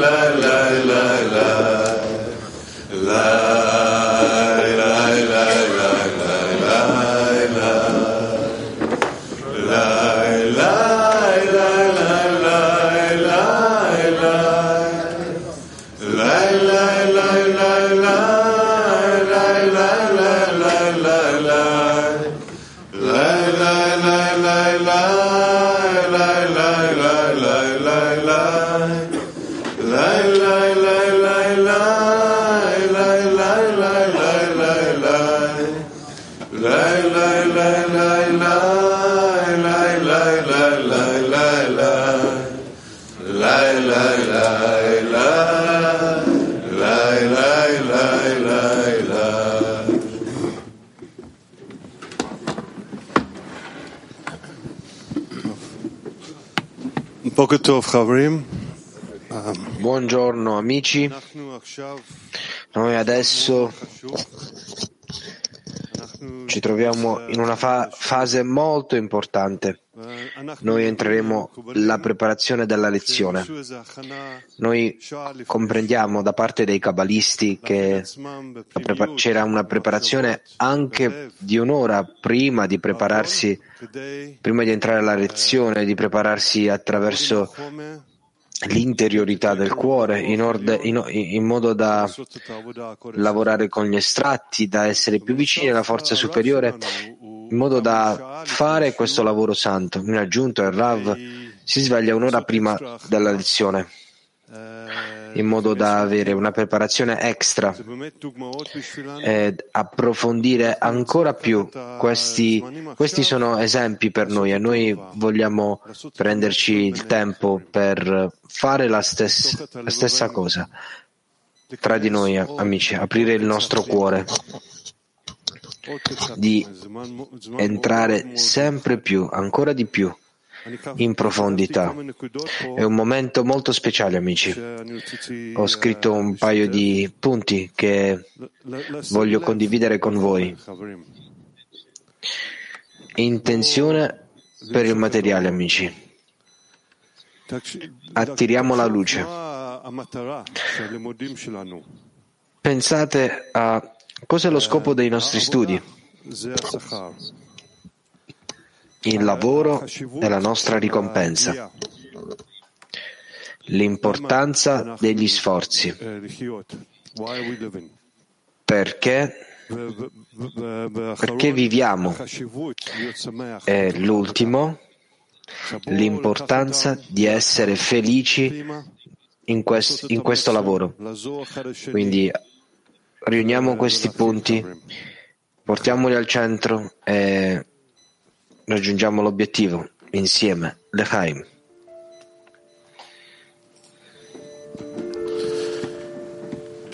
la la la. Buongiorno amici, noi adesso ci troviamo in una fa- fase molto importante. Noi entreremo la preparazione della lezione. Noi comprendiamo da parte dei cabalisti che prepar- c'era una preparazione anche di un'ora prima di prepararsi, prima di entrare alla lezione, di prepararsi attraverso l'interiorità del cuore in, orde, in, in, modo da lavorare con gli estratti, da essere più vicini alla forza superiore, in modo da fare questo lavoro santo. In aggiunto, il Rav si sveglia un'ora prima della lezione in modo da avere una preparazione extra e approfondire ancora più. Questi, questi sono esempi per noi e noi vogliamo prenderci il tempo per fare la stessa, la stessa cosa tra di noi, amici, aprire il nostro cuore di entrare sempre più, ancora di più in profondità. È un momento molto speciale, amici. Ho scritto un paio di punti che voglio condividere con voi. Intenzione per il materiale, amici. Attiriamo la luce. Pensate a cos'è lo scopo dei nostri studi il lavoro è la nostra ricompensa. L'importanza degli sforzi. Perché? Perché viviamo. E l'ultimo, l'importanza di essere felici in, quest, in questo lavoro. Quindi riuniamo questi punti, portiamoli al centro e raggiungiamo l'obiettivo insieme, Lechaim.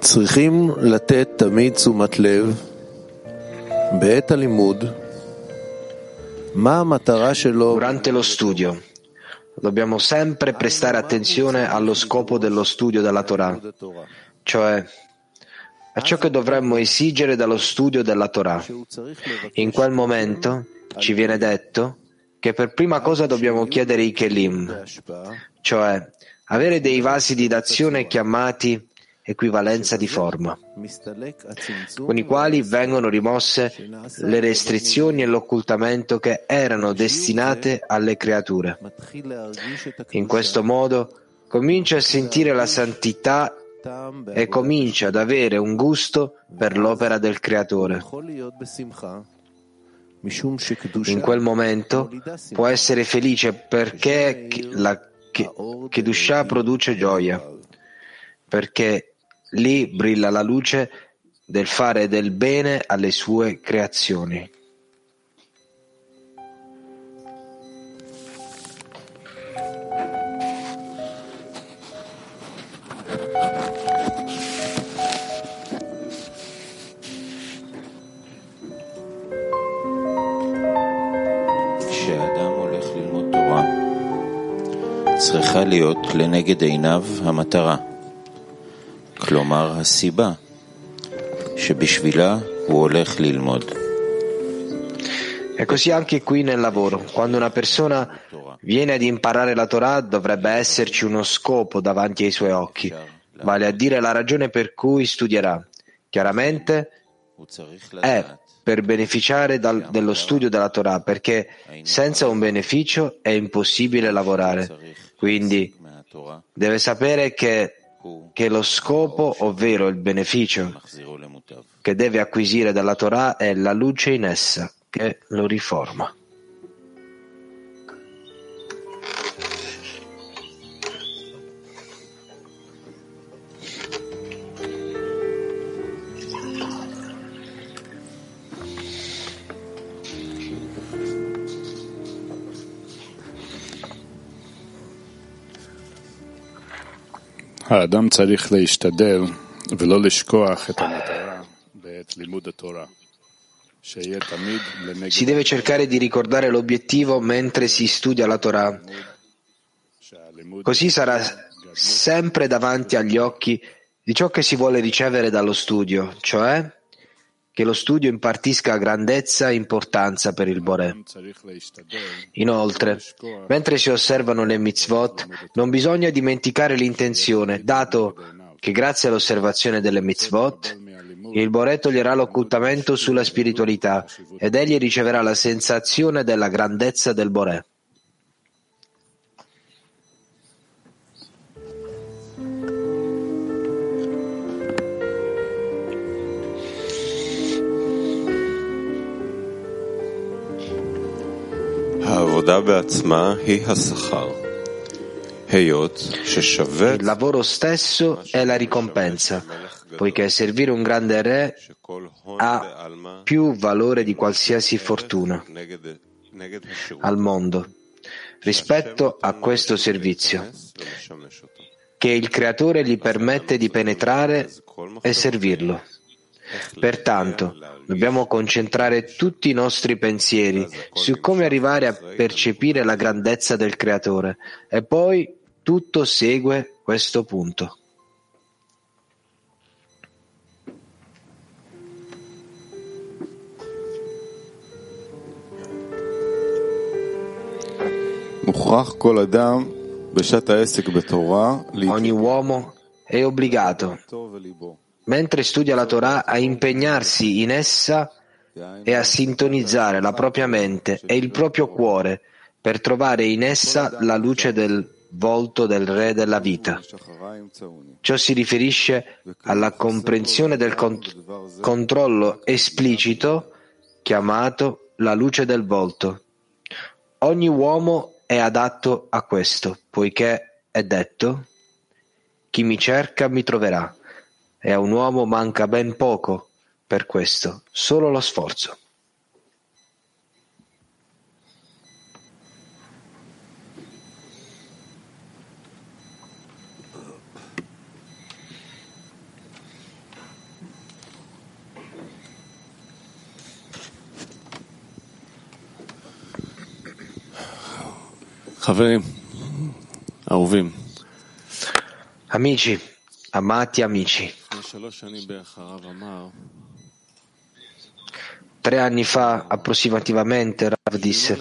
צריכים לתת תמיד תשומת לב בעת הלימוד מה המטרה שלו. Durante lo studio dobbiamo sempre prestare attenzione allo scopo dello studio della Torah, cioè a ciò che dovremmo esigere dallo studio della Torah. In quel momento ci viene detto che per prima cosa dobbiamo chiedere i Kelim, cioè avere dei vasi di d'azione chiamati equivalenza di forma, con i quali vengono rimosse le restrizioni e l'occultamento che erano destinate alle creature. In questo modo comincia a sentire la santità e comincia ad avere un gusto per l'opera del Creatore. In quel momento può essere felice perché la Kedushah produce gioia, perché lì brilla la luce del fare del bene alle sue creazioni. להיות לנגד עיניו המטרה, כלומר הסיבה שבשבילה הוא הולך ללמוד. E così anche qui nel lavoro, quando una persona viene ad imparare la Torah dovrebbe esserci uno scopo davanti ai suoi occhi, vale a dire la ragione per cui studierà. Chiaramente è per beneficiare dal, dello studio della Torah, perché senza un beneficio è impossibile lavorare. Quindi deve sapere che, che lo scopo, ovvero il beneficio che deve acquisire dalla Torah è la luce in essa che lo riforma. האדם צריך להשתדל ולא לשכוח את המטרה בעת לימוד התורה. Si deve cercare di ricordare l'obiettivo mentre si studia la Torah. Così sarà sempre davanti agli occhi di ciò che si vuole ricevere dallo studio, cioè che lo studio impartisca grandezza e importanza per il Bore. Inoltre, mentre si osservano le mitzvot, non bisogna dimenticare l'intenzione, dato che grazie all'osservazione delle mitzvot il Boré toglierà l'occultamento sulla spiritualità ed egli riceverà la sensazione della grandezza del Boré. Il lavoro stesso è la ricompensa poiché servire un grande re ha più valore di qualsiasi fortuna al mondo rispetto a questo servizio che il creatore gli permette di penetrare e servirlo. Pertanto, dobbiamo concentrare tutti i nostri pensieri su come arrivare a percepire la grandezza del creatore e poi tutto segue questo punto. Ogni uomo è obbligato, mentre studia la Torah, a impegnarsi in essa e a sintonizzare la propria mente e il proprio cuore per trovare in essa la luce del volto del Re della vita. Ciò si riferisce alla comprensione del cont- controllo esplicito chiamato la luce del volto. Ogni uomo è adatto a questo, poiché è detto chi mi cerca mi troverà, e a un uomo manca ben poco per questo, solo lo sforzo. Amici, amati amici, tre anni fa approssimativamente Rav disse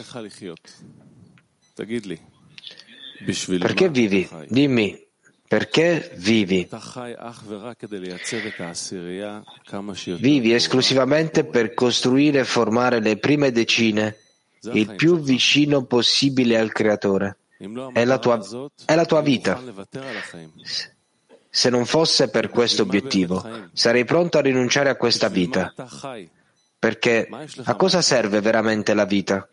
perché vivi? Dimmi, perché vivi? Vivi esclusivamente per costruire e formare le prime decine il più vicino possibile al Creatore. È la tua, è la tua vita. Se non fosse per questo obiettivo, sarei pronto a rinunciare a questa vita. Perché a cosa serve veramente la vita?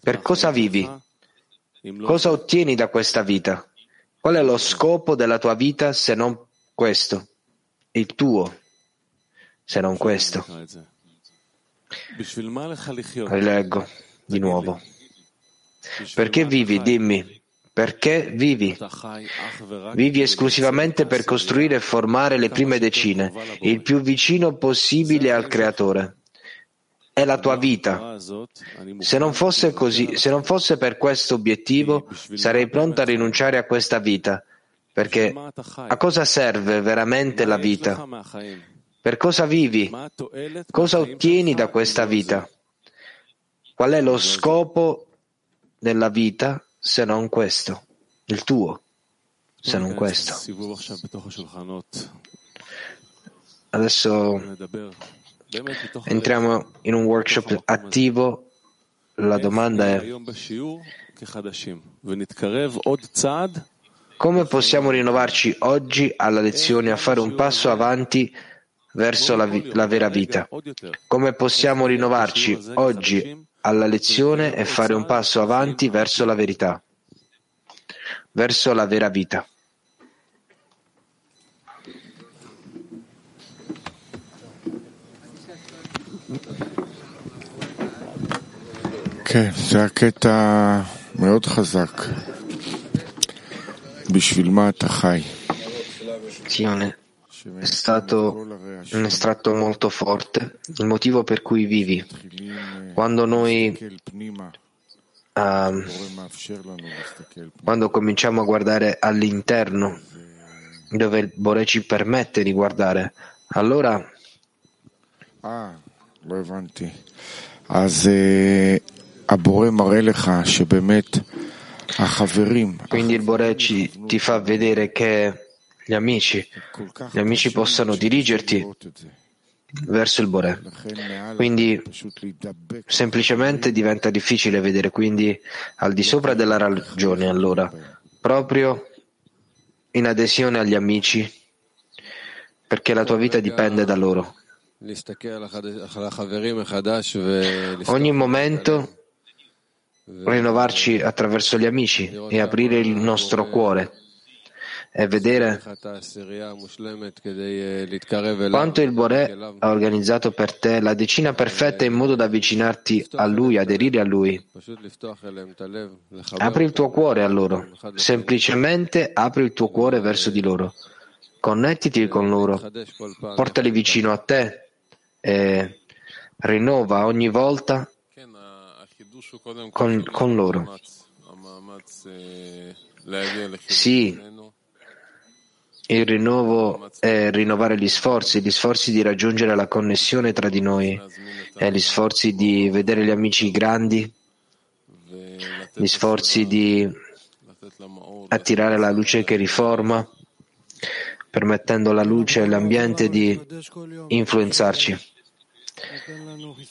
Per cosa vivi? Cosa ottieni da questa vita? Qual è lo scopo della tua vita se non questo? Il tuo, se non questo. Rileggo di nuovo. Perché vivi? Dimmi. Perché vivi? Vivi esclusivamente per costruire e formare le prime decine, il più vicino possibile al Creatore. è la tua vita. Se non fosse così, se non fosse per questo obiettivo, sarei pronto a rinunciare a questa vita, perché a cosa serve veramente la vita? Per cosa vivi? Cosa ottieni da questa vita? Qual è lo scopo della vita se non questo? Il tuo, se non questo. Adesso entriamo in un workshop attivo. La domanda è come possiamo rinnovarci oggi alla lezione a fare un passo avanti verso la, vi- la vera vita? Come possiamo rinnovarci oggi alla lezione e fare un passo avanti verso la verità, verso la vera vita? כן, זה הקטע מאוד חזק. בשביל מה אתה חי? Sione, è stato un estratto molto forte, il motivo per cui vivi. Quando noi uh, quando cominciamo a guardare all'interno dove il Bore ci permette di guardare, allora Ah, lo avanti. Quindi il Bore ci, ti fa vedere che gli amici, gli amici possano dirigerti verso il Boré. Quindi semplicemente diventa difficile vedere quindi al di sopra della ragione allora, proprio in adesione agli amici, perché la tua vita dipende da loro. Ogni momento rinnovarci attraverso gli amici e aprire il nostro cuore e vedere quanto il Boré ha organizzato per te la decina perfetta in modo da avvicinarti a Lui, aderire a Lui. Apri il tuo cuore a loro, semplicemente apri il tuo cuore verso di loro, connettiti con loro, portali vicino a te e rinnova ogni volta con, con loro. Sì, il rinnovo è rinnovare gli sforzi, gli sforzi di raggiungere la connessione tra di noi gli sforzi di vedere gli amici grandi, gli sforzi di attirare la luce che riforma, permettendo alla luce e all'ambiente di influenzarci.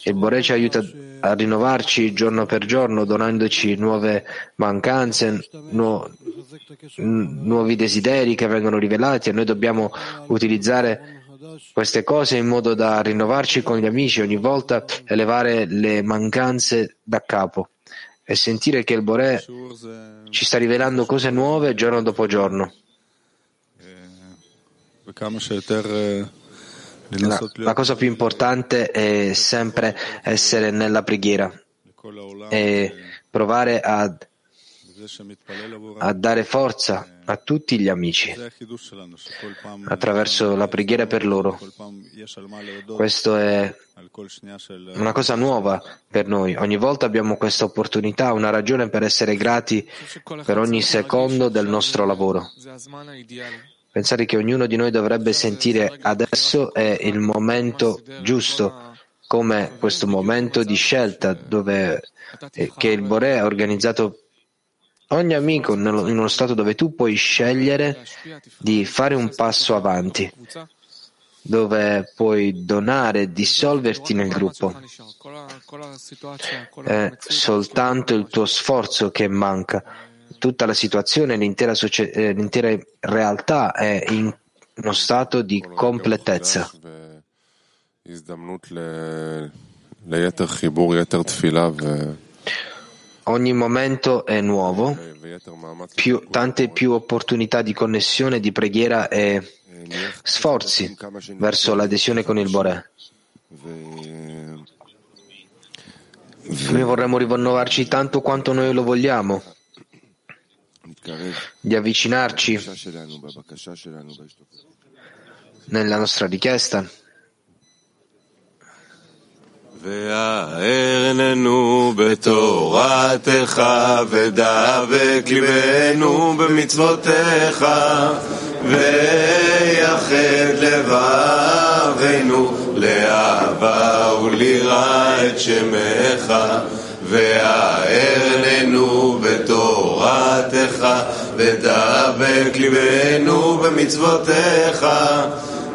Il Bore ci aiuta a rinnovarci giorno per giorno, donandoci nuove mancanze, nu- nuovi desideri che vengono rivelati e noi dobbiamo utilizzare queste cose in modo da rinnovarci con gli amici ogni volta, elevare le mancanze da capo e sentire che il Bore ci sta rivelando cose nuove giorno dopo giorno. La, la cosa più importante è sempre essere nella preghiera e provare a, a dare forza a tutti gli amici attraverso la preghiera per loro. Questo è una cosa nuova per noi. Ogni volta abbiamo questa opportunità, una ragione per essere grati per ogni secondo del nostro lavoro. Pensare che ognuno di noi dovrebbe sentire adesso è il momento giusto, come questo momento di scelta dove, eh, che il Bore ha organizzato ogni amico in uno stato dove tu puoi scegliere di fare un passo avanti, dove puoi donare dissolverti nel gruppo. È soltanto il tuo sforzo che manca tutta la situazione, l'intera, socie- eh, l'intera realtà è in uno stato di completezza. Ogni momento è nuovo, più, tante più opportunità di connessione, di preghiera e sforzi verso l'adesione con il Boré. Noi vorremmo rinnovarci tanto quanto noi lo vogliamo, di avvicinarci nella nostra richiesta והארננו בתורתך ודבק ליבנו במצוותיך ויחד לבבינו לאהבה וליראה את שמך והארננו בתורתך ודבק ליבנו במצוותיך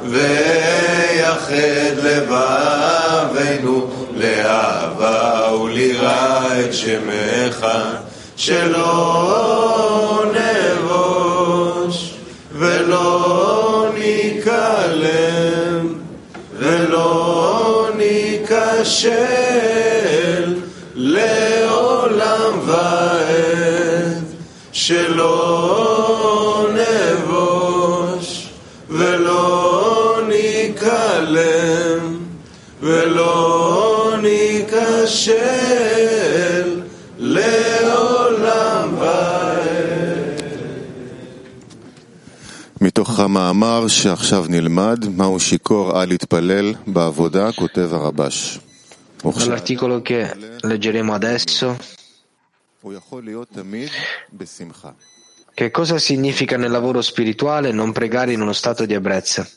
ויחד לבבינו לאהבה וליראה את שמך שלא נבוש ולא ניכלם ולא ניכשל שלא נבוש ולא ניכלם ולא ניכשל לעולם ועד. מתוך המאמר שעכשיו נלמד, מהו שיכור אל יתפלל בעבודה, כותב הרבש. Dall'articolo che leggeremo adesso, che cosa significa nel lavoro spirituale non pregare in uno stato di ebbrezza?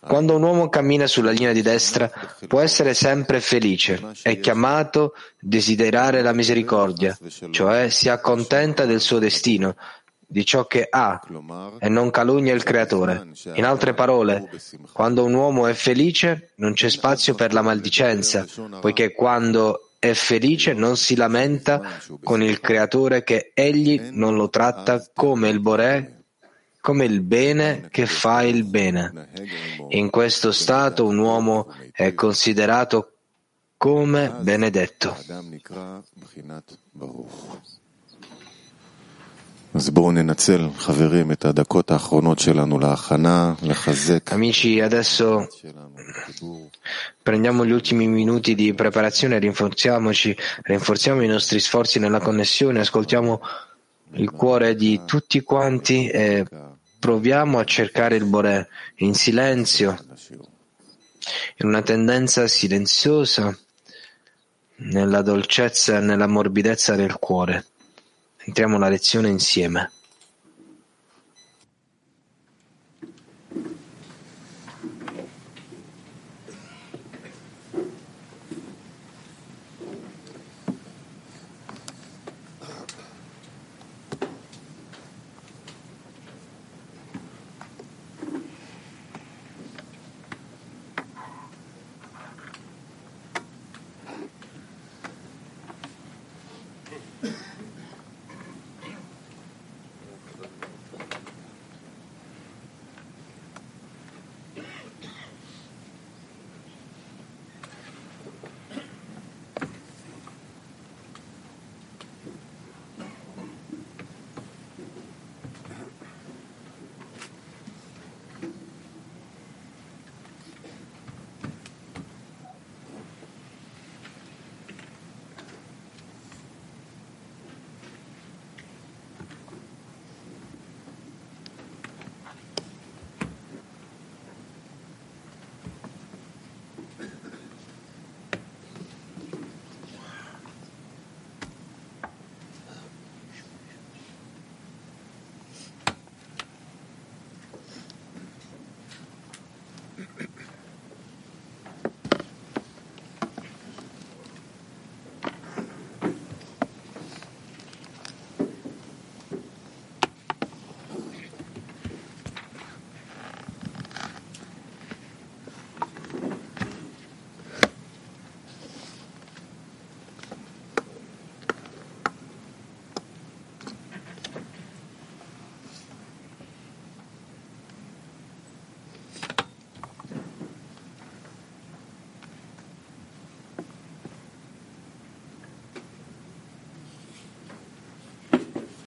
Quando un uomo cammina sulla linea di destra può essere sempre felice, è chiamato desiderare la misericordia, cioè si accontenta del suo destino, di ciò che ha e non calunnia il creatore. In altre parole, quando un uomo è felice non c'è spazio per la maldicenza, poiché quando è felice, non si lamenta con il creatore che egli non lo tratta come il Boré, come il bene che fa il bene. In questo stato un uomo è considerato come benedetto. Amici, adesso prendiamo gli ultimi minuti di preparazione, rinforziamoci, rinforziamo i nostri sforzi nella connessione, ascoltiamo il cuore di tutti quanti e proviamo a cercare il Boré in silenzio, in una tendenza silenziosa, nella dolcezza e nella morbidezza del cuore. Entriamo alla lezione insieme.